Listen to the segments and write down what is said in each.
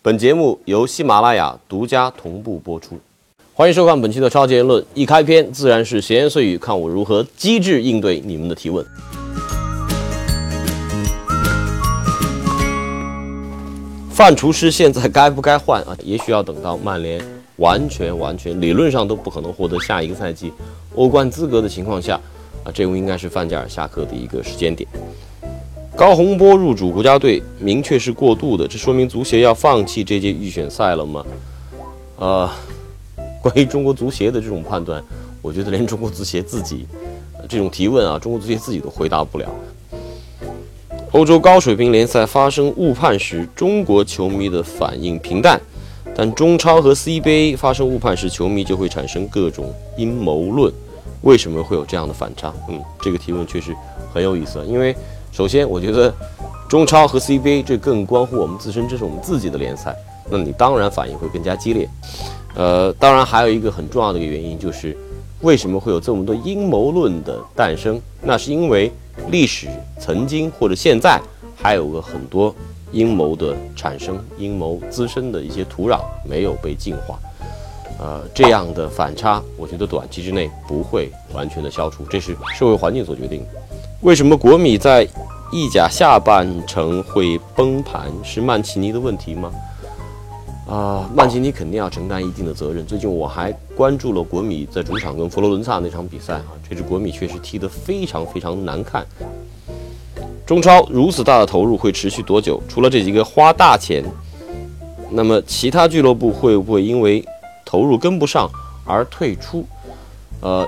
本节目由喜马拉雅独家同步播出，欢迎收看本期的超级言论。一开篇自然是闲言碎语，看我如何机智应对你们的提问。范厨师现在该不该换啊？也许要等到曼联完全完全理论上都不可能获得下一个赛季欧冠资格的情况下啊，这应该是范加尔下课的一个时间点。高洪波入主国家队，明确是过度的，这说明足协要放弃这届预选赛了吗？呃，关于中国足协的这种判断，我觉得连中国足协自己这种提问啊，中国足协自己都回答不了。欧洲高水平联赛发生误判时，中国球迷的反应平淡，但中超和 CBA 发生误判时，球迷就会产生各种阴谋论。为什么会有这样的反差？嗯，这个提问确实很有意思，因为。首先，我觉得中超和 CBA 这更关乎我们自身，这是我们自己的联赛，那你当然反应会更加激烈。呃，当然还有一个很重要的一个原因就是，为什么会有这么多阴谋论的诞生？那是因为历史曾经或者现在还有个很多阴谋的产生，阴谋滋生的一些土壤没有被净化。呃，这样的反差，我觉得短期之内不会完全的消除，这是社会环境所决定。为什么国米在意甲下半程会崩盘？是曼奇尼的问题吗？啊，曼奇尼肯定要承担一定的责任。最近我还关注了国米在主场跟佛罗伦萨那场比赛啊，这支国米确实踢得非常非常难看。中超如此大的投入会持续多久？除了这几个花大钱，那么其他俱乐部会不会因为投入跟不上而退出？呃。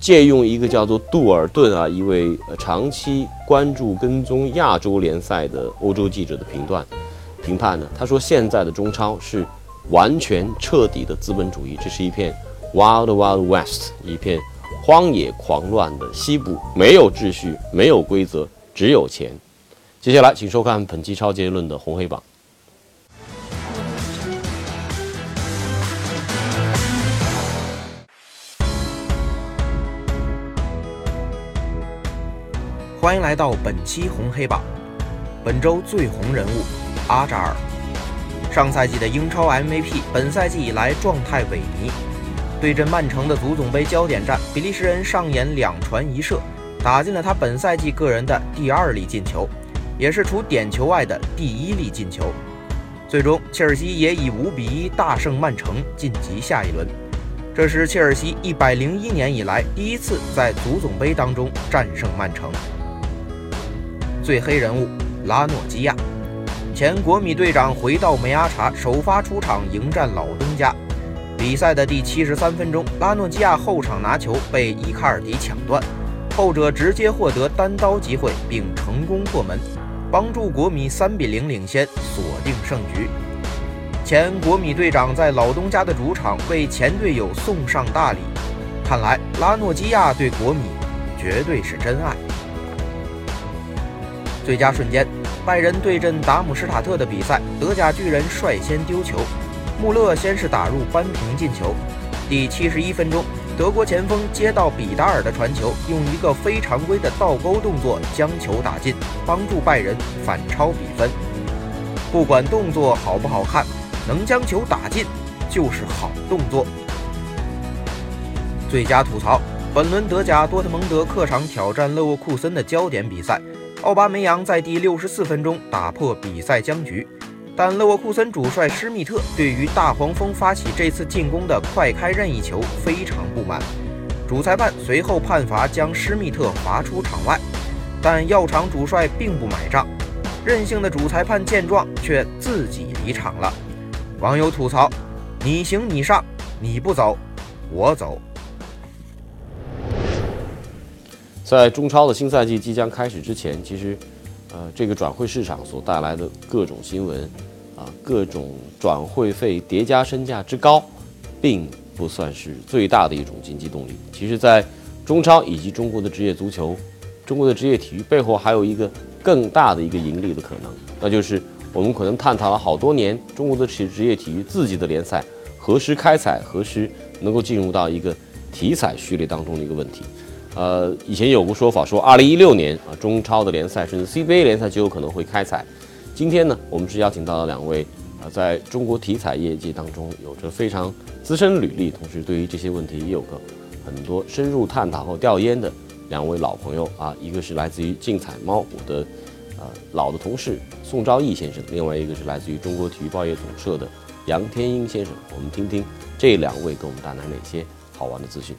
借用一个叫做杜尔顿啊，一位长期关注跟踪亚洲联赛的欧洲记者的评断评判呢，他说现在的中超是完全彻底的资本主义，这是一片 wild wild west，一片荒野狂乱的西部，没有秩序，没有规则，只有钱。接下来，请收看本期超结论的红黑榜。欢迎来到本期红黑榜，本周最红人物阿扎尔。上赛季的英超 MVP，本赛季以来状态萎靡。对阵曼城的足总杯焦点战，比利时人上演两传一射，打进了他本赛季个人的第二粒进球，也是除点球外的第一粒进球。最终，切尔西也以五比一大胜曼城，晋级下一轮。这是切尔西一百零一年以来第一次在足总杯当中战胜曼城。最黑人物拉诺基亚，前国米队长回到梅阿查首发出场迎战老东家。比赛的第七十三分钟，拉诺基亚后场拿球被伊卡尔迪抢断，后者直接获得单刀机会并成功破门，帮助国米三比零领先，锁定胜局。前国米队长在老东家的主场为前队友送上大礼，看来拉诺基亚对国米绝对是真爱。最佳瞬间，拜仁对阵达姆施塔特的比赛，德甲巨人率先丢球，穆勒先是打入扳平进球。第七十一分钟，德国前锋接到比达尔的传球，用一个非常规的倒钩动作将球打进，帮助拜仁反超比分。不管动作好不好看，能将球打进就是好动作。最佳吐槽，本轮德甲多特蒙德客场挑战勒沃库森的焦点比赛。奥巴梅扬在第六十四分钟打破比赛僵局，但勒沃库森主帅施密特对于大黄蜂发起这次进攻的快开任意球非常不满，主裁判随后判罚将施密特罚出场外，但药厂主帅并不买账，任性的主裁判见状却自己离场了。网友吐槽：“你行你上，你不走，我走。”在中超的新赛季即将开始之前，其实，呃，这个转会市场所带来的各种新闻，啊，各种转会费叠加身价之高，并不算是最大的一种经济动力。其实，在中超以及中国的职业足球、中国的职业体育背后，还有一个更大的一个盈利的可能，那就是我们可能探讨了好多年，中国的职职业体育自己的联赛何时开采，何时能够进入到一个体彩序列当中的一个问题。呃，以前有个说法说，二零一六年啊，中超的联赛甚至 CBA 联赛就有可能会开采。今天呢，我们是邀请到了两位啊，在中国体彩业界当中有着非常资深履历，同时对于这些问题也有个很多深入探讨和调研的两位老朋友啊，一个是来自于竞彩猫我的呃老的同事宋昭义先生，另外一个是来自于中国体育报业总社的杨天英先生。我们听听这两位给我们带来哪些好玩的资讯。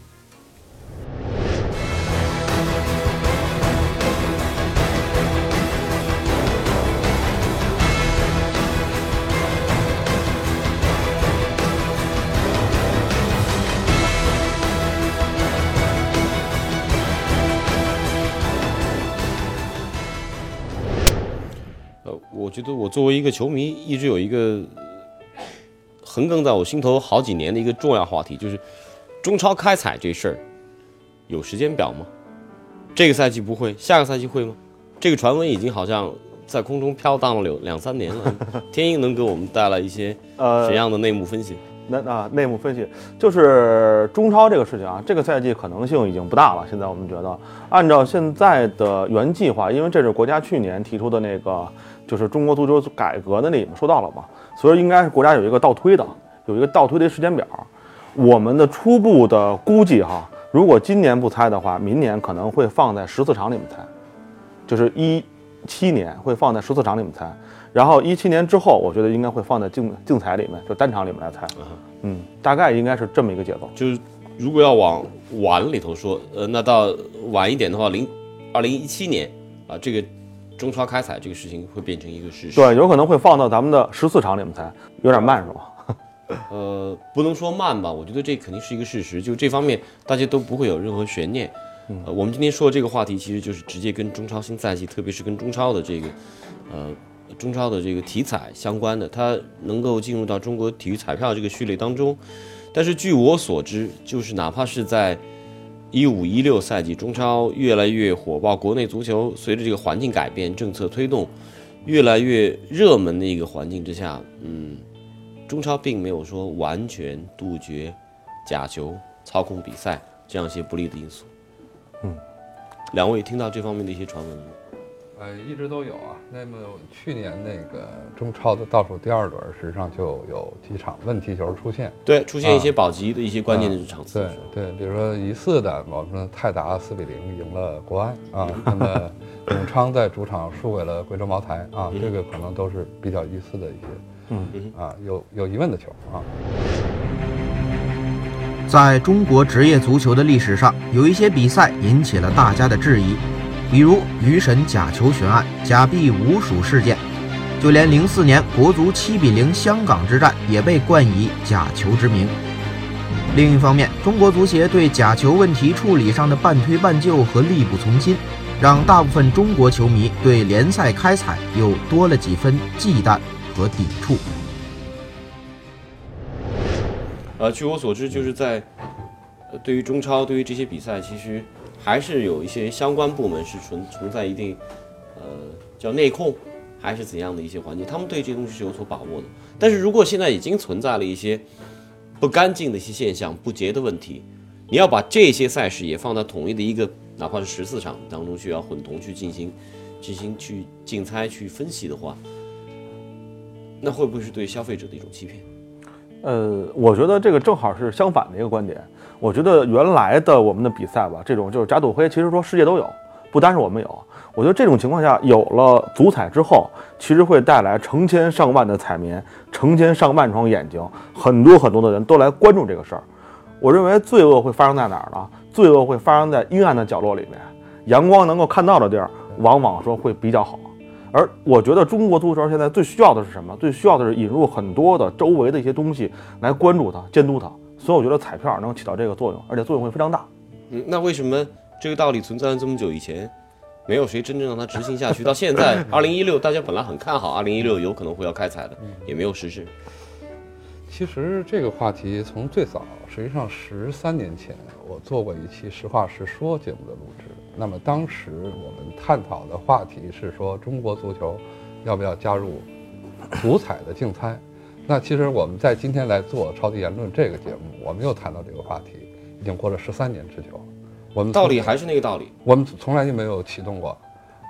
觉得我作为一个球迷，一直有一个横亘在我心头好几年的一个重要话题，就是中超开采这事儿有时间表吗？这个赛季不会，下个赛季会吗？这个传闻已经好像在空中飘荡了有两三年了。天鹰能给我们带来一些呃怎样的内幕分析？那啊，内幕分析就是中超这个事情啊，这个赛季可能性已经不大了。现在我们觉得，按照现在的原计划，因为这是国家去年提出的那个，就是中国足球改革的那，你们说到了嘛，所以应该是国家有一个倒推的，有一个倒推的时间表。我们的初步的估计哈，如果今年不猜的话，明年可能会放在十四场里面猜，就是一七年会放在十四场里面猜。然后一七年之后，我觉得应该会放在竞竞彩里面，就单场里面来猜。嗯，大概应该是这么一个节奏。就是如果要往晚里头说，呃，那到晚一点的话，零二零一七年啊，这个中超开采这个事情会变成一个事实。对，有可能会放到咱们的十四场里面才，有点慢是吧？呃，不能说慢吧，我觉得这肯定是一个事实，就这方面大家都不会有任何悬念。呃，我们今天说的这个话题，其实就是直接跟中超新赛季，特别是跟中超的这个，呃，中超的这个体彩相关的，它能够进入到中国体育彩票这个序列当中。但是据我所知，就是哪怕是在一五一六赛季，中超越来越火爆，国内足球随着这个环境改变、政策推动，越来越热门的一个环境之下，嗯。中超并没有说完全杜绝假球、操控比赛这样一些不利的因素。嗯，两位听到这方面的一些传闻了吗？呃，一直都有啊。那么去年那个中超的倒数第二轮，实际上就有几场问题球出现。对，出现一些保级的一些关键的场次。对对，比如说疑似的，我们说泰达四比零赢了国安啊，那么 永昌在主场输给了贵州茅台啊，这个可能都是比较疑似的一些。嗯啊，有有疑问的球啊。在中国职业足球的历史上，有一些比赛引起了大家的质疑，比如鱼神假球悬案、假币无鼠事件，就连零四年国足七比零香港之战也被冠以假球之名。另一方面，中国足协对假球问题处理上的半推半就和力不从心，让大部分中国球迷对联赛开彩又多了几分忌惮。和抵触。呃，据我所知，就是在，对于中超，对于这些比赛，其实还是有一些相关部门是存存在一定，呃，叫内控还是怎样的一些环节，他们对这东西是有所把握的。但是如果现在已经存在了一些不干净的一些现象、不洁的问题，你要把这些赛事也放到统一的一个，哪怕是十四场当中去要混同去进行进行去竞猜、去分析的话。那会不会是对消费者的一种欺骗？呃，我觉得这个正好是相反的一个观点。我觉得原来的我们的比赛吧，这种就是假赌黑，其实说世界都有，不单是我们有。我觉得这种情况下，有了足彩之后，其实会带来成千上万的彩民，成千上万双眼睛，很多很多的人都来关注这个事儿。我认为罪恶会发生在哪儿呢？罪恶会发生在阴暗的角落里面，阳光能够看到的地儿，往往说会比较好。而我觉得中国足球现在最需要的是什么？最需要的是引入很多的周围的一些东西来关注它、监督它。所以我觉得彩票能起到这个作用，而且作用会非常大。嗯，那为什么这个道理存在了这么久以前，没有谁真正让它执行下去？到现在，二零一六，大家本来很看好二零一六有可能会要开采的，也没有实施。其实这个话题从最早，实际上十三年前，我做过一期《实话实说》节目的录制。那么当时我们探讨的话题是说，中国足球要不要加入足彩的竞猜？那其实我们在今天来做《超级言论》这个节目，我们又谈到这个话题，已经过了十三年之久。我们道理还是那个道理，我们从来就没有启动过。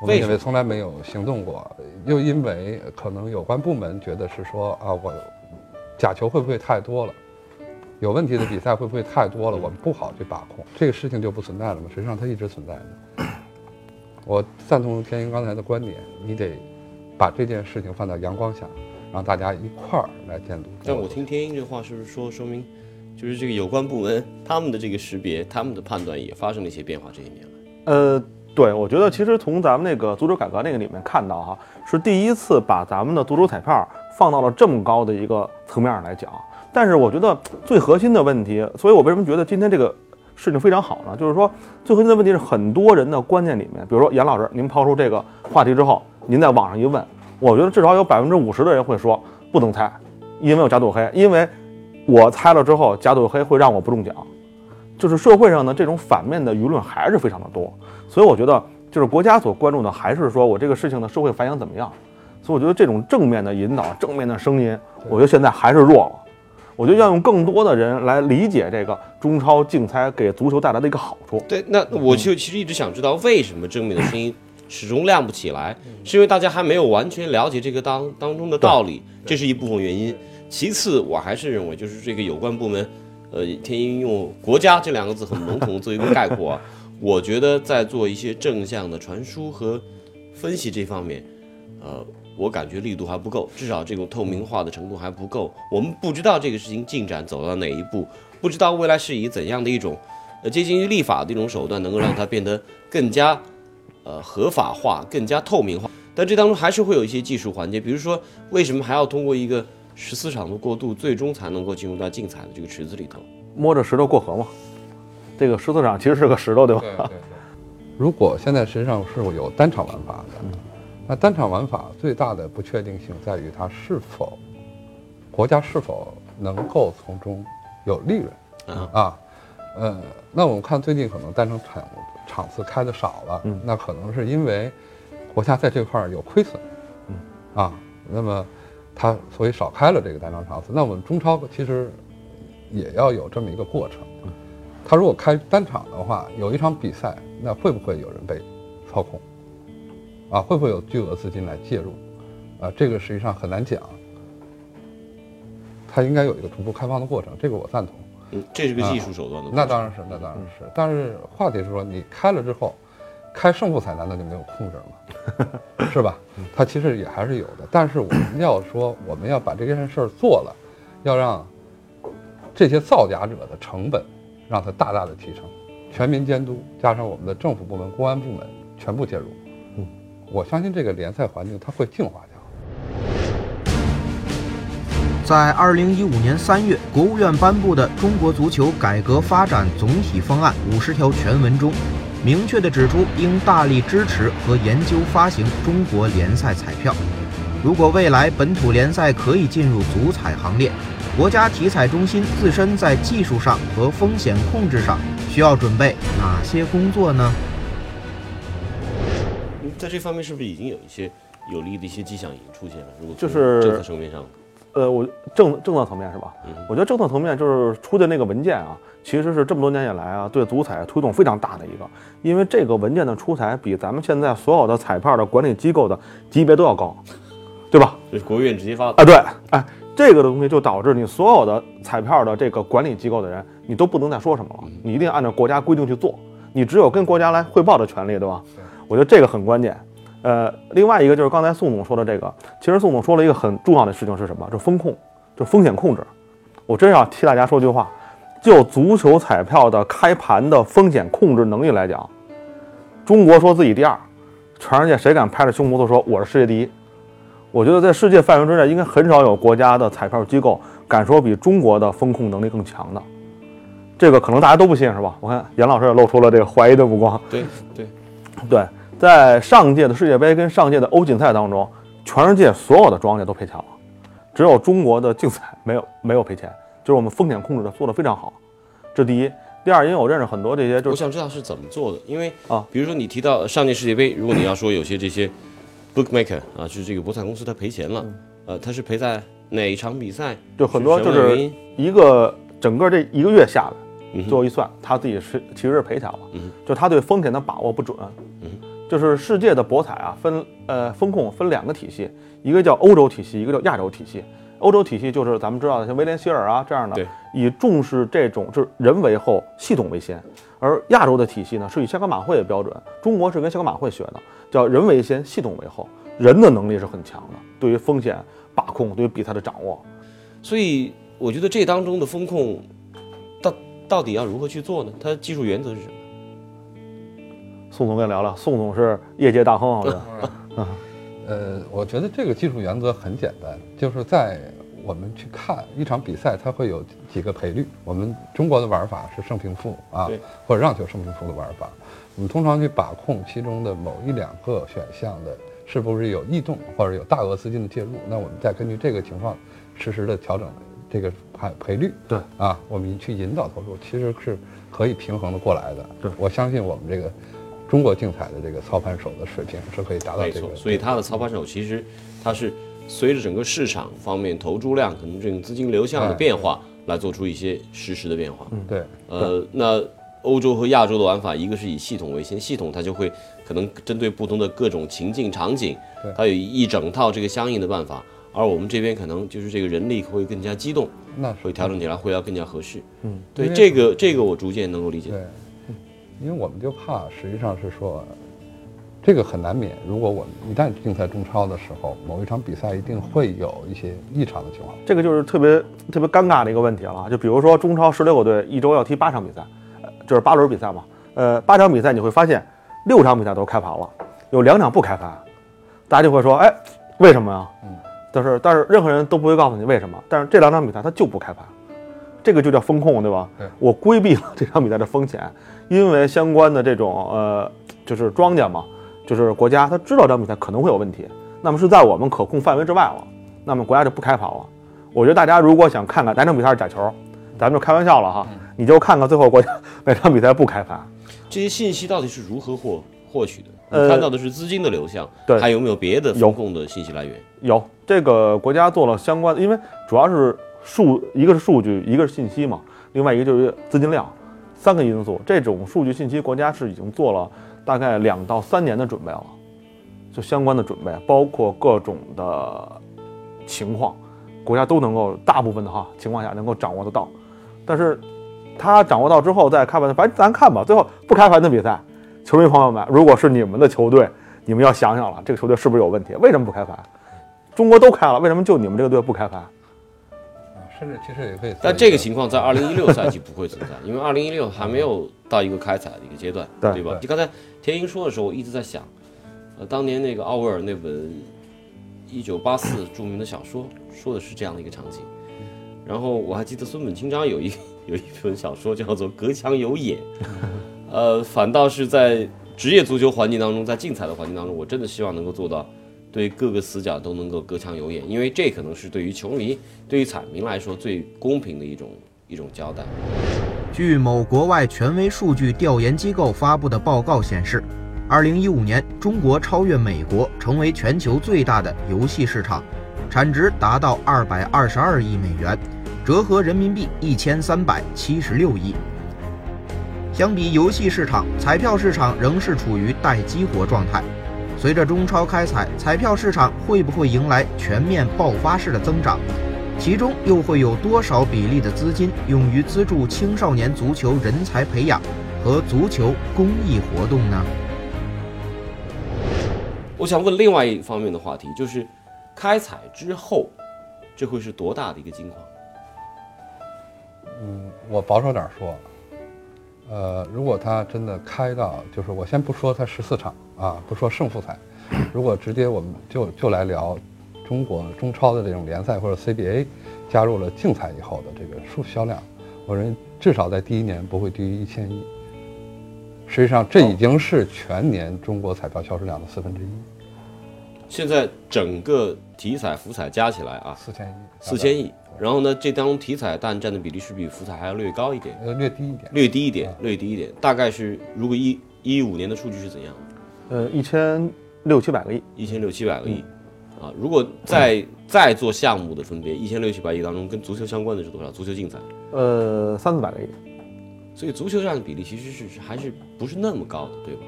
我们因为从来没有行动过，又因为可能有关部门觉得是说啊，我假球会不会太多了？有问题的比赛会不会太多了？我们不好去把控，这个事情就不存在了吗？实际上它一直存在的。我赞同天鹰刚才的观点，你得把这件事情放到阳光下，让大家一块儿来监督。但我听天鹰这话是不是说说明，就是这个有关部门他们的这个识别、他们的判断也发生了一些变化？这一年来，呃，对，我觉得其实从咱们那个足球改革那个里面看到哈，是第一次把咱们的足球彩票放到了这么高的一个层面上来讲。但是我觉得最核心的问题，所以我为什么觉得今天这个事情非常好呢？就是说最核心的问题是很多人的观念里面，比如说严老师，您抛出这个话题之后，您在网上一问，我觉得至少有百分之五十的人会说不能猜，因为有假赌黑，因为我猜了之后假赌黑会让我不中奖。就是社会上呢这种反面的舆论还是非常的多，所以我觉得就是国家所关注的还是说我这个事情的社会反响怎么样。所以我觉得这种正面的引导、正面的声音，我觉得现在还是弱了。我觉得要用更多的人来理解这个中超竞猜给足球带来的一个好处。对，那我就其实一直想知道，为什么正面的声音始终亮不起来？是因为大家还没有完全了解这个当当中的道理，这是一部分原因。其次，我还是认为，就是这个有关部门，呃，天一用“国家”这两个字很笼统做一个概括啊。我觉得在做一些正向的传输和分析这方面，呃，我感觉力度还不够，至少这种透明化的程度还不够。我们不知道这个事情进展走到哪一步，不知道未来是以怎样的一种，呃，接近于立法的一种手段，能够让它变得更加，呃，合法化、更加透明化。但这当中还是会有一些技术环节，比如说，为什么还要通过一个十四场的过渡，最终才能够进入到竞彩的这个池子里头？摸着石头过河嘛，这个十四场其实是个石头，对吧？对对对。如果现在实际上是有单场玩法的，那单场玩法最大的不确定性在于它是否国家是否能够从中有利润嗯啊。呃，那我们看最近可能单场场场次开的少了，嗯那可能是因为国家在这块儿有亏损，嗯啊，那么它所以少开了这个单场场次。那我们中超其实也要有这么一个过程。他如果开单场的话，有一场比赛，那会不会有人被操控？啊，会不会有巨额资金来介入？啊，这个实际上很难讲。它应该有一个逐步开放的过程，这个我赞同。嗯，这是个技术手段的。那当然是，那当然是。但是话题是说，你开了之后，开胜负彩难道就没有控制了吗？是吧？它其实也还是有的。但是我们要说，我们要把这件事儿做了，要让这些造假者的成本让它大大的提升，全民监督加上我们的政府部门、公安部门全部介入。我相信这个联赛环境它会净化掉。在二零一五年三月，国务院颁布的《中国足球改革发展总体方案》五十条全文中，明确地指出应大力支持和研究发行中国联赛彩票。如果未来本土联赛可以进入足彩行列，国家体彩中心自身在技术上和风险控制上需要准备哪些工作呢？嗯在这方面是不是已经有一些有利的一些迹象已经出现了？如果就是政策层面上，呃，我政政策层面是吧？嗯我觉得政策层面就是出的那个文件啊，其实是这么多年以来啊，对足彩推动非常大的一个，因为这个文件的出台比咱们现在所有的彩票的管理机构的级别都要高，对吧？就是国务院直接发的。啊，对，哎，这个的东西就导致你所有的彩票的这个管理机构的人，你都不能再说什么了，你一定按照国家规定去做，你只有跟国家来汇报的权利，对吧？我觉得这个很关键。呃，另外一个就是刚才宋总说的这个，其实宋总说了一个很重要的事情是什么？就风控，就风险控制。我真要替大家说句话，就足球彩票的开盘的风险控制能力来讲，中国说自己第二，全世界谁敢拍着胸脯子说我是世界第一？我觉得在世界范围之内，应该很少有国家的彩票机构敢说比中国的风控能力更强的。这个可能大家都不信，是吧？我看严老师也露出了这个怀疑的目光。对对，对，在上届的世界杯跟上届的欧锦赛当中，全世界所有的庄家都赔钱了，只有中国的竞赛没有没有赔钱，就是我们风险控制的做得非常好，这第一。第二，因为我认识很多这些就是我想知道是怎么做的，因为啊，比如说你提到上届世界杯，如果你要说有些这些 bookmaker 啊，就是这个博彩公司他赔钱了，呃，他是赔在哪一场比赛？就很多就是一个整个这一个月下来，最后一算，他自己是其实是赔钱了，嗯就他对风险的把握不准，嗯就是世界的博彩啊，分呃风控分两个体系，一个叫欧洲体系，一个叫亚洲体系。欧洲体系就是咱们知道的像威廉希尔啊这样的，以重视这种就是人为后，系统为先。而亚洲的体系呢，是以香港马会的标准，中国是跟香港马会学的，叫人为先，系统为后。人的能力是很强的，对于风险把控，对于比赛的掌握。所以我觉得这当中的风控，到到底要如何去做呢？它技术原则是什么？宋总跟聊聊，宋总是业界大亨，好像。呃，我觉得这个技术原则很简单，就是在我们去看一场比赛，它会有几个赔率。我们中国的玩法是胜平负啊，或者让球胜平负的玩法。我们通常去把控其中的某一两个选项的是不是有异动或者有大额资金的介入，那我们再根据这个情况实时的调整这个赔赔率。对啊，我们去引导投入，其实是可以平衡的过来的。对我相信我们这个中国竞彩的这个操盘手的水平是可以达到没错，这个。所以它的操盘手其实它是随着整个市场方面投注量可能这种资金流向的哎变化来做出一些实时的变化。嗯对。呃，那欧洲和亚洲的玩法，一个是以系统为先，系统它就会可能针对不同的各种情境场景对，它有一整套这个相应的办法。而我们这边可能就是这个人力会更加机动，那是会调整起来会要更加合适。嗯，对这个这个我逐渐能够理解。对，因为我们就怕，实际上是说，这个很难免。如果我们一旦竞赛中超的时候，某一场比赛一定会有一些异常的情况。这个就是特别特别尴尬的一个问题了啊。就比如说中超十六个队一周要踢八场比赛，呃，就是八轮比赛嘛。呃，八场比赛你会发现六场比赛都开盘了，有两场不开盘，大家就会说，哎，为什么呀？嗯，但是但是任何人都不会告诉你为什么。但是这两场比赛它就不开盘，这个就叫风控，对吧？对我规避了这场比赛的风险，因为相关的这种呃，就是庄家嘛，就是国家他知道这场比赛可能会有问题，那么是在我们可控范围之外了，那么国家就不开跑了。我觉得大家如果想看看哪场比赛是假球，咱们就开玩笑了哈，你就看看最后国家 哪场比赛不开盘。这些信息到底是如何获获取的？呃你看到的是资金的流向，对还有没有别的有风控的信息来源？有这个国家做了相关的，因为主要是数，一个是数据，一个是信息嘛，另外一个就是资金量，三个因素。这种数据信息，国家是已经做了大概两到三年的准备了，就相关的准备，包括各种的情况，国家都能够大部分的哈情况下能够掌握得到。但是他掌握到之后再开盘，反正咱看吧，最后不开盘的比赛，球迷朋友们，如果是你们的球队，你们要想想了，这个球队是不是有问题？为什么不开盘？中国都开了，为什么就你们这个队不开盘？啊，甚至其实也可以。但这个情况在二零一六赛季不会存在，因为二零一六还没有到一个开采的一个阶段，对吧？就刚才田英说的时候，我一直在想，呃，当年那个奥威尔那本一九八四著名的小说，说的是这样的一个场景。然后我还记得孙本清章有一 有一本小说叫做《隔墙有眼》，呃，反倒是在职业足球环境当中，在竞彩的环境当中，我真的希望能够做到对各个死角都能够隔墙有眼，因为这可能是对于球迷、对于彩民来说最公平的一种一种交代。据某国外权威数据调研机构发布的报告显示，2015年中国超越美国，成为全球最大的游戏市场，产值达到222亿美元，折合人民币1376亿。相比游戏市场，彩票市场仍是处于待激活状态。随着中超开采，彩票市场会不会迎来全面爆发式的增长？其中又会有多少比例的资金用于资助青少年足球人才培养和足球公益活动呢？我想问另外一方面的话题，就是开采之后，这会是多大的一个金矿？嗯我保守点说，呃，如果他真的开到，就是我先不说他十四场啊，不说胜负彩，如果直接我们就就来聊中国中超的这种联赛或者 CBA 加入了竞彩以后的这个数销量，我认为至少在第一年不会低于一千亿。实际上，这已经是全年中国彩票销售量的四分之一，现在整个体彩、福彩加起来啊，四千亿，四千亿。然后呢，这当中体彩但占的比例是比福彩还要略高一点，呃，略低一点。略低一点，略低一点。大概是如果一一五年的数据是怎样？呃，一千六七百个亿，一千六七百个亿。啊，如果再再做项目的分别，一千六七百亿当中跟足球相关的是多少？足球竞彩，呃，三四百个亿。所以足球这样的比例其实是是还是不是那么高的，对吧？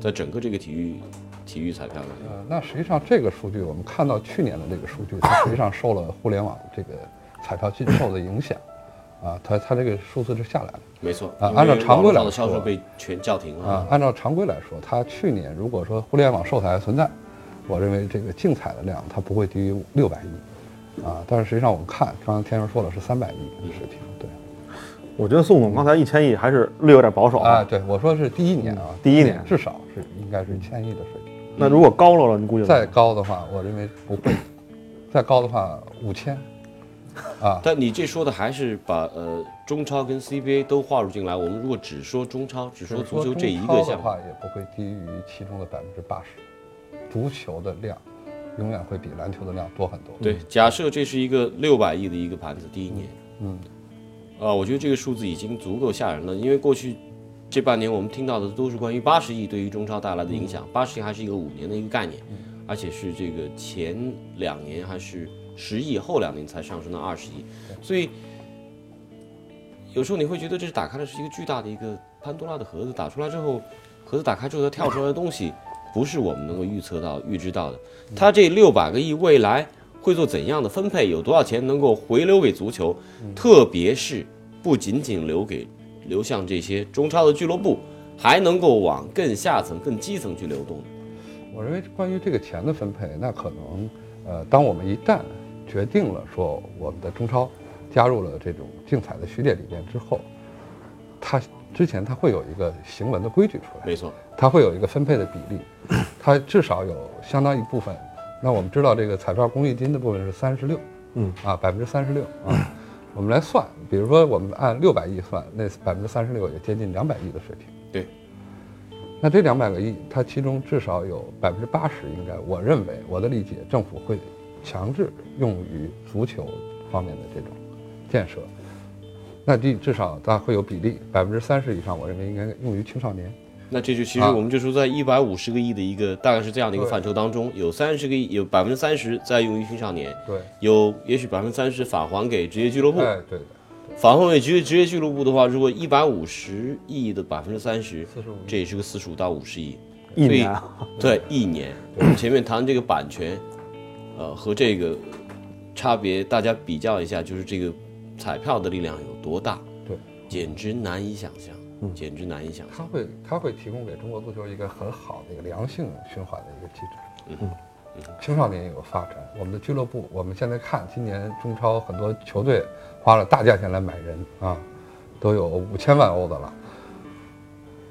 在整个这个体育体育彩票里面。呃，那实际上这个数据，我们看到去年的这个数据，它实际上受了互联网这个彩票禁售的影响，啊，它它这个数字是下来了。没错啊按照常规来说的销售被全叫停了啊，按照常规来说，它去年如果说互联网售彩还存在，我认为这个竞彩的量它不会低于六百亿，啊，但是实际上我们看，刚刚天成说了是三百亿的水平，对，我觉得宋总刚才一千亿还是略有点保守啊，。对我说是第一年啊，第一年至少是应该是一千亿的水平，那如果高了了，你估计再高的话，我认为不会，再高的话五千，啊，但你这说的还是把呃中超跟 CBA 都划入进来。我们如果只说中超，只说足球这一个项目，的话，也不会低于其中的百分之八十。足球的量永远会比篮球的量多很多。对，假设这是一个六百亿的一个盘子，第一年，嗯，啊，我觉得这个数字已经足够吓人了，因为过去这半年我们听到的都是关于八十亿对于中超带来的影响，八十亿还是一个五年的一个概念，而且是这个前两年还是十亿，后两年才上升到二十亿，所以有时候你会觉得这是打开的是一个巨大的一个潘多拉的盒子，打出来之后，盒子打开之后它跳出来的东西不是我们能够预测到、预知到的，它这六百个亿未来。会做怎样的分配？有多少钱能够回流给足球？特别是不仅仅留给流向这些中超的俱乐部，还能够往更下层、更基层去流动。我认为关于这个钱的分配，那可能，呃，当我们一旦决定了说我们的中超加入了这种竞彩的序列里面之后，它之前它会有一个行文的规矩出来，没错，它会有一个分配的比例，它至少有相当一部分。那我们知道这个彩票公益金的部分是三十六，嗯啊，百分之三十六啊，我们来算，比如说我们按六百亿算，那百分之三十六也接近两百亿的水平。对。那这两百个亿，它其中至少有百分之八十，应该我认为我的理解，政府会强制用于足球方面的这种建设。那这至少它会有比例，百分之三十以上，我认为应该用于青少年。那这就其实啊我们就说，在一百五十个亿的一个大概是这样的一个范畴当中，有三十个亿，有百分之三十在用于青少年，对，有也许百分之三十返还给职业俱乐部。哎，对的，返还给职业职业俱乐部的话，如果一百五十亿的百分之三十，四十五这也是个四十五到五十亿。一年啊，对，一年。我 们前面谈这个版权，呃，和这个差别，大家比较一下，就是这个彩票的力量有多大，对，简直难以想象，简直难以想象。它会它会提供给中国足球一个很好的一个良性循环的一个机制。嗯，青少年也有发展，我们的俱乐部，我们现在看今年中超很多球队花了大价钱来买人啊，都有五千万欧的了。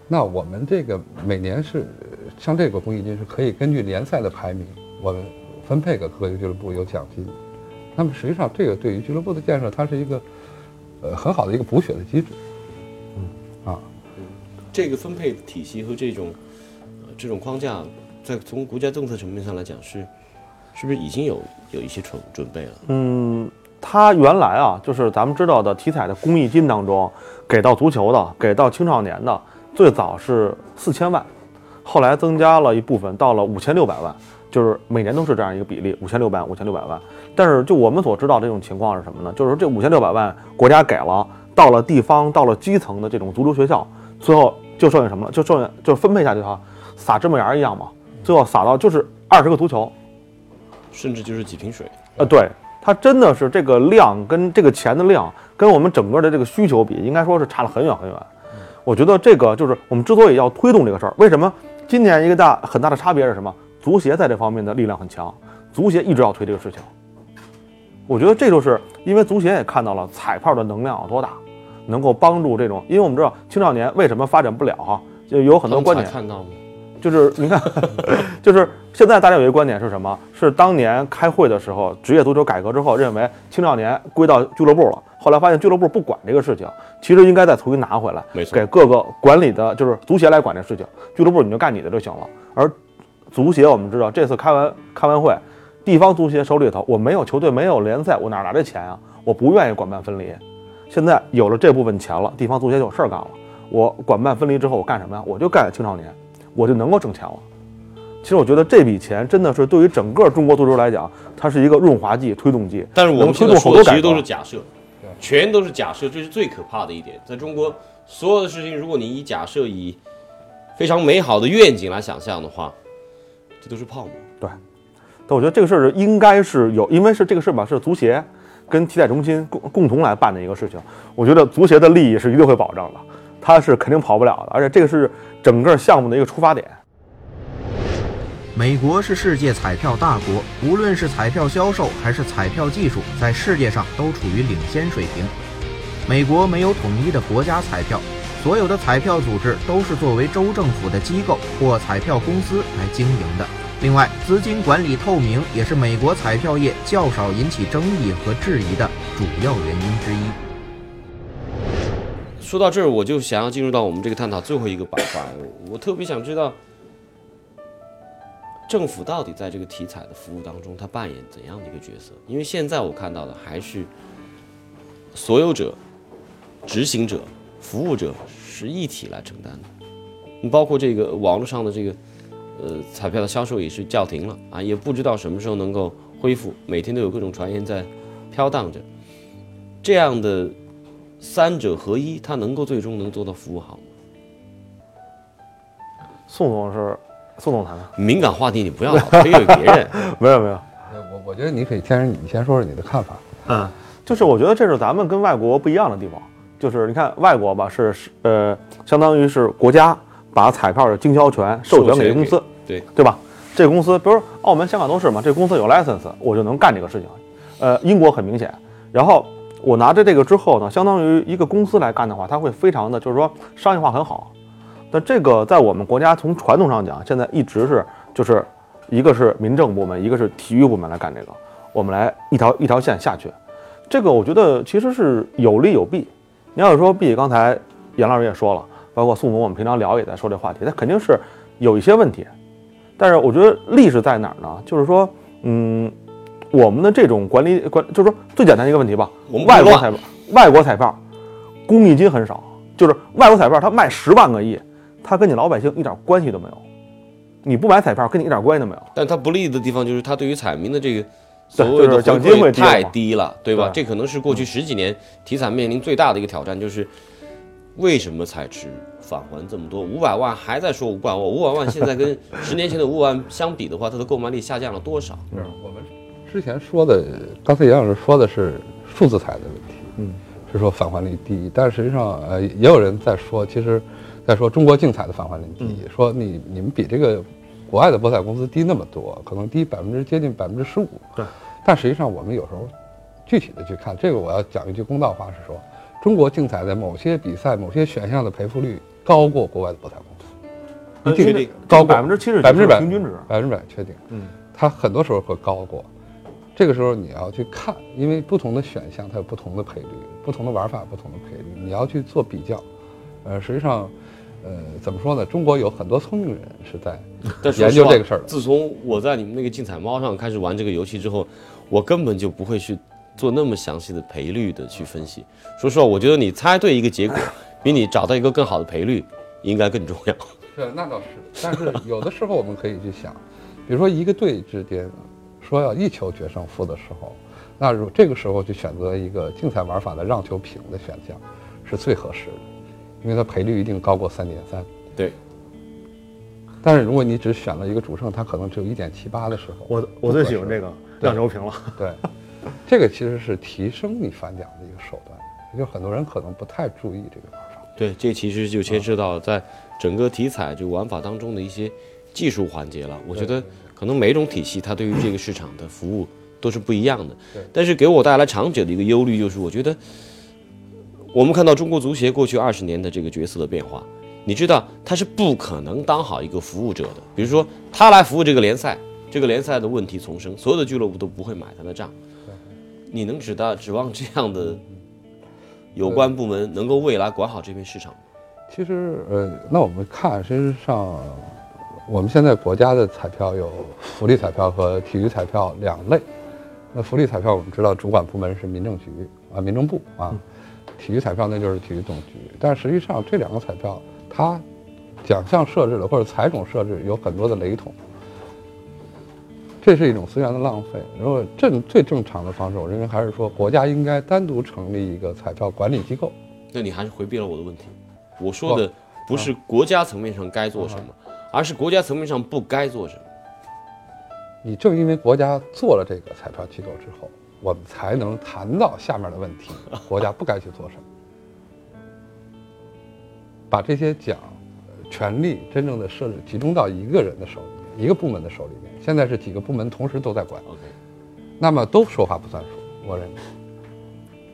那我们这个每年是像这个公益金是可以根据联赛的排名，我们分配给各个俱乐部有奖金。那么实际上，这个对于俱乐部的建设，它是一个呃很好的一个补血的机制。嗯，啊，这个分配体系和这种、呃、这种框架，在从国家政策层面上来讲是，是不是已经有有一些准准备了？嗯，它原来啊，就是咱们知道的体彩的公益金当中，给到足球的，给到青少年的，最早是四千万，后来增加了一部分，到了五千六百万，就是每年都是这样一个比例，五千六百五千六百万。但是就我们所知道这种情况是什么呢？就是说这五千六百万国家给了，到了地方，到了基层的这种足球学校，最后就剩下什么了？就剩下就分配下去哈，撒芝麻盐一样嘛，最后撒到就是二十个足球，甚至就是几瓶水？呃，对，它真的是这个量跟这个钱的量，跟我们整个的这个需求比，应该说是差了很远很远。我觉得这个就是我们之所以要推动这个事儿，为什么今年一个大很大的差别是什么？足协在这方面的力量很强，足协一直要推这个事情。我觉得这就是因为足协也看到了彩票的能量有多大，能够帮助这种，因为我们知道青少年为什么发展不了哈，就有很多观点看到吗？就是你看，就是现在大家有一个观点是什么？是当年开会的时候，职业足球改革之后，认为青少年归到俱乐部了。后来发现俱乐部不管这个事情，其实应该再重新拿回来，给各个管理的，就是足协来管这事情，俱乐部你就干你的就行了。而足协我们知道，这次开完开完会，地方足协手里头我没有球队，没有联赛，我哪来的钱啊？我不愿意管办分离。现在有了这部分钱了，地方足协就有事儿干了。我管办分离之后，我干什么呀？我就干青少年。我就能够挣钱了。其实我觉得这笔钱真的是对于整个中国足球来讲，它是一个润滑剂、推动剂，但是我们能推动好多改革。都是假设，全都是假设，这是最可怕的一点。在中国，所有的事情，如果你以假设、以非常美好的愿景来想象的话，这都是泡沫。对但我觉得这个事儿应该是有，因为是这个事儿吧，是足协跟体彩中心共共同来办的一个事情。我觉得足协的利益是一定会保障的，他是肯定跑不了的，而且这个是整个项目的一个出发点。美国是世界彩票大国，无论是彩票销售还是彩票技术，在世界上都处于领先水平。美国没有统一的国家彩票，所有的彩票组织都是作为州政府的机构或彩票公司来经营的。另外，资金管理透明也是美国彩票业较少引起争议和质疑的主要原因之一。说到这儿，我就想要进入到我们这个探讨最后一个板块。我特别想知道，政府到底在这个体彩的服务当中，它扮演怎样的一个角色？因为现在我看到的还是所有者、执行者、服务者是一体来承担的。你包括这个网络上的这个呃彩票的销售也是叫停了啊，也不知道什么时候能够恢复，每天都有各种传言在飘荡着。这样的三者合一，它能够最终能做到服务好吗？宋总是宋总谈的，敏感话题你不要老推给别人。没 有没有，呃我我觉得你可以先，你先说说你的看法。嗯，就是我觉得这是咱们跟外国不一样的地方，就是你看外国吧是是呃，相当于是国家把彩票的经销权授权给公司，对对吧？这个公司，比如澳门、香港都是嘛，这公司有 license，我就能干这个事情。呃，英国很明显，然后我拿着这个之后呢，相当于一个公司来干的话，它会非常的就是说商业化很好。但这个在我们国家从传统上讲，现在一直是就是一个是民政部门，一个是体育部门来干这个，我们来一条一条线下去。这个我觉得其实是有利有弊。你要是说弊，刚才严老师也说了，包括宋总，我们平常聊也在说这话题，它肯定是有一些问题。但是我觉得利是在哪儿呢？就是说，嗯，我们的这种管理管，就是说最简单的一个问题吧，我们外国彩票，外国彩票公益金很少，就是外国彩票它卖十万个亿，它跟你老百姓一点关系都没有。你不买彩票，跟你一点关系都没有。但它不利的地方就是它对于彩民的这个对所谓的奖金会太低了嘛低了，对吧？对这可能是过去十几年体彩面临最大的一个挑战，就是为什么彩池返还这么多？五百万还在说五百万，五百万现在跟十年前的五百万相比的话，它的购买力下降了多少？是我们之前说的，刚才杨老师说的是数字彩的问题，嗯，是说返还率低，但实际上，呃，也有人在说，其实，在说中国竞彩的返还率低，说你你们比这个国外的博彩公司低那么多，可能低百分之接近百分之十五，对，但实际上我们有时候具体的去看，这个我要讲一句公道话是说，中国竞彩在某些比赛、某些选项的赔付率高过国外的博彩公司，一定确定高过百分之七十百分之百平均值。百分之百确定，嗯，它很多时候会高过。这个时候你要去看，因为不同的选项它有不同的赔率，不同的玩法不同的赔率，你要去做比较。呃，实际上，呃，怎么说呢？中国有很多聪明人是在研究这个事儿。自从我在你们那个竞彩猫上开始玩这个游戏之后，我根本就不会去做那么详细的赔率的去分析。说实话，我觉得你猜对一个结果，比你找到一个更好的赔率应该更重要。是，那倒是。但是有的时候我们可以去想，比如说一个队之间说要一球决胜负的时候，那如这个时候去选择一个竞彩玩法的让球平的选项是最合适的，因为它赔率一定高过三点三。对，但是如果你只选了一个主胜，它可能只有一点七八的时候，我我最喜欢这个让球平了。对，这个其实是提升你反奖的一个手段，也就很多人可能不太注意这个玩法。对，这其实就牵涉到在整个体彩这个玩法当中的一些技术环节了。我觉得可能每种体系它对于这个市场的服务都是不一样的对。但是给我带来长久的一个忧虑就是，我觉得我们看到中国足协过去二十年的这个角色的变化，你知道他是不可能当好一个服务者的。比如说他来服务这个联赛，这个联赛的问题丛生，所有的俱乐部都不会买他的账。你能指到指望这样的有关部门能够未来管好这片市场吗？其实，呃，那我们看，实际上，我们现在国家的彩票有福利彩票和体育彩票两类。那福利彩票我们知道主管部门是民政局啊，民政部啊，体育彩票那就是体育总局。但实际上这两个彩票，它奖项设置的或者彩种设置有很多的雷同，这是一种资源的浪费。如果正最正常的方式，我认为还是说国家应该单独成立一个彩票管理机构。那你还是回避了我的问题。我说的不是国家层面上该做什么，而是国家层面上不该做什么。你正因为国家做了这个彩票机构之后，我们才能谈到下面的问题，国家不该去做什么，把这些奖呃权利真正的设置集中到一个人的手里面，一个部门的手里面。现在是几个部门同时都在管，OK，那么都说话不算数，我认为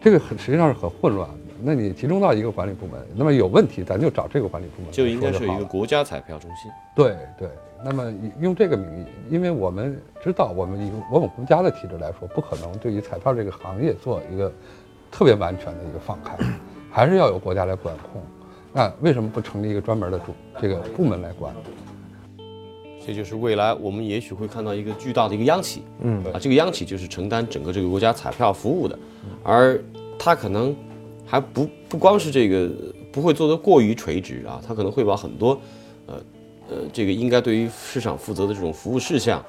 这个很实际上是很混乱的。那你集中到一个管理部门，那么有问题咱就找这个管理部门就应该是一个国家彩票中心。对对，那么用这个名义，因为我们知道，我们以我们国家的体制来说，不可能对于彩票这个行业做一个特别完全的一个放开，还是要有国家来管控。那为什么不成立一个专门的主这个部门来管？这就是未来我们也许会看到一个巨大的一个央企，嗯啊，这个央企就是承担整个这个国家彩票服务的，而它可能还不不光是这个不会做得过于垂直啊，它可能会把很多，呃呃，这个应该对于市场负责的这种服务事项，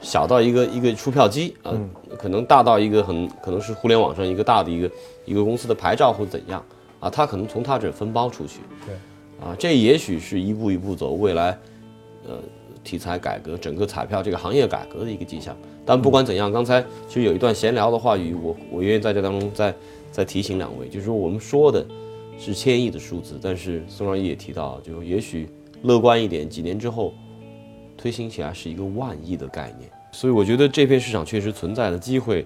小到一个一个出票机啊，可能大到一个很可能是互联网上一个大的一个一个公司的牌照或者怎样啊，它可能从它这分包出去，对，啊，这也许是一步一步走未来，呃，题材改革，整个彩票这个行业改革的一个迹象。但不管怎样，刚才其实有一段闲聊的话语，我我愿意在这当中再再提醒两位，就是说我们说的是千亿的数字，但是宋兆义也提到，就也许乐观一点，几年之后推行起来是一个万亿的概念。所以我觉得这片市场确实存在的机会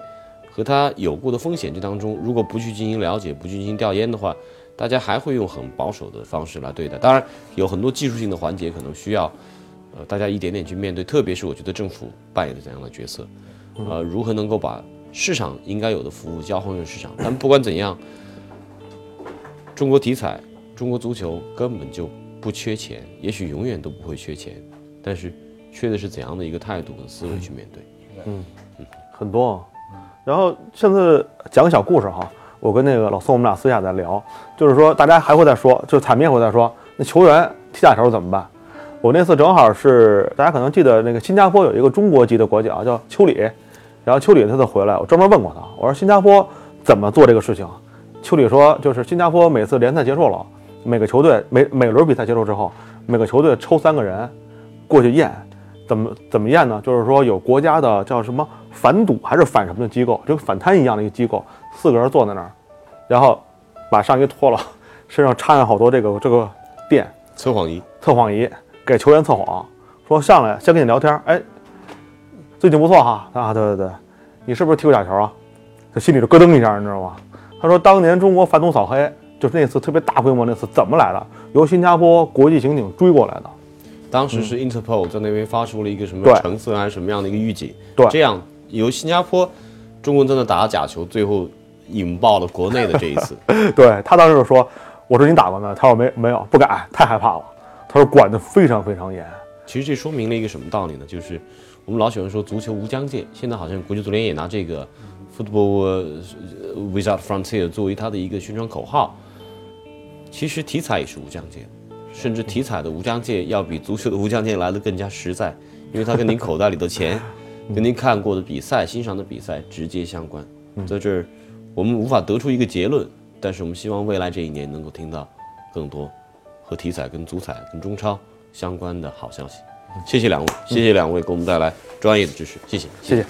和它有过的风险这当中，如果不去进行了解，不去进行调研的话，大家还会用很保守的方式来对待。当然，有很多技术性的环节可能需要，呃，大家一点点去面对。特别是我觉得政府扮演的怎样的角色，呃，如何能够把市场应该有的服务交还给市场？但不管怎样，中国体彩、中国足球根本就不缺钱，也许永远都不会缺钱，但是缺的是怎样的一个态度跟思维去面对。嗯嗯很多。然后现在讲个小故事哈，我跟那个老宋我们俩私下在聊，就是说大家还会再说，就是彩民会再说，那球员踢假球怎么办？我那次正好是大家可能记得那个新加坡有一个中国籍的国脚叫丘里，然后丘里他就回来，我专门问过他，我说新加坡怎么做这个事情？丘里说，就是新加坡每次联赛结束了，每个球队每每轮比赛结束之后，每个球队抽三个人过去验，怎么怎么验呢？就是说有国家的叫什么反赌还是反什么的机构，就跟反贪一样的一个机构，四个人坐在那儿，然后把上衣脱了，身上插上好多这个这个电测谎仪，测谎仪，给球员测谎，说上来先跟你聊天，哎，最近不错哈啊，对对对，你是不是踢过假球啊？他心里就咯噔一下，你知道吗？他说当年中国反赌扫黑，就是那次特别大规模那次怎么来的？由新加坡国际刑警追过来的。当时是 Interpol 在那边发出了一个什么对橙色还是什么样的一个预警，对这样由新加坡中国人在那打假球，最后引爆了国内的这一次。对他当时就说：“我说你打过没有？”他说没没有，不敢，太害怕了。他说管得非常非常严。其实这说明了一个什么道理呢？就是我们老喜欢说足球无疆界，现在好像国际足联也拿这个 “football 呃 without frontier” 作为它的一个宣传口号。其实体彩也是无疆界，甚至体彩的无疆界要比足球的无疆界来的更加实在，因为它跟您口袋里的钱、跟您看过的比赛、欣赏的比赛直接相关。在这儿，我们无法得出一个结论，但是我们希望未来这一年能够听到更多和体彩、跟足彩、跟中超相关的好消息。谢谢两位，谢谢两位给我们带来专业的知识，谢谢，谢谢。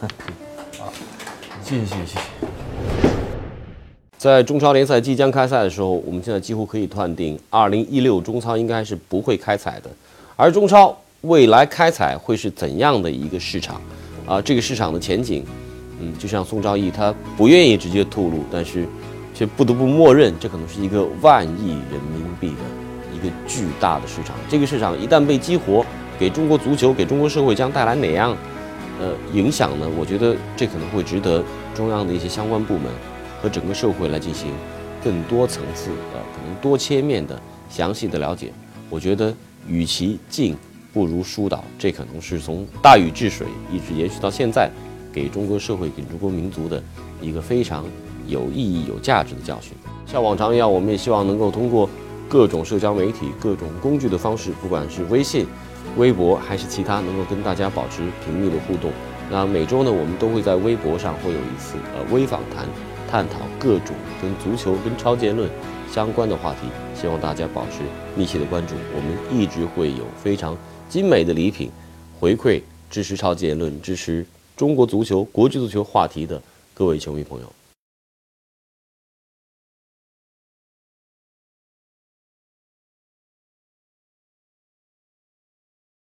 谢谢，谢谢，谢谢。谢谢在中超联赛即将开赛的时候，我们现在几乎可以断定，二零一六中超应该是不会开采的。而中超未来开采会是怎样的一个市场？啊，这个市场的前景，嗯，就像宋兆义他不愿意直接透露，但是却不得不默认，这可能是一个万亿人民币的一个巨大的市场。这个市场一旦被激活，给中国足球、给中国社会将带来哪样呃影响呢？我觉得这可能会值得中央的一些相关部门和整个社会来进行更多层次的、可能多切面的详细的了解。我觉得与其进，不如疏导，这可能是从大禹治水一直延续到现在，给中国社会、给中国民族的一个非常有意义、有价值的教训。像往常一样，我们也希望能够通过各种社交媒体、各种工具的方式，不管是微信、微博还是其他，能够跟大家保持频率的互动。那每周呢，我们都会在微博上会有一次呃微访谈，探讨各种跟足球、跟超结论相关的话题，希望大家保持密切的关注。我们一直会有非常精美的礼品回馈支持超级言论、支持中国足球、国际足球话题的各位球迷朋友。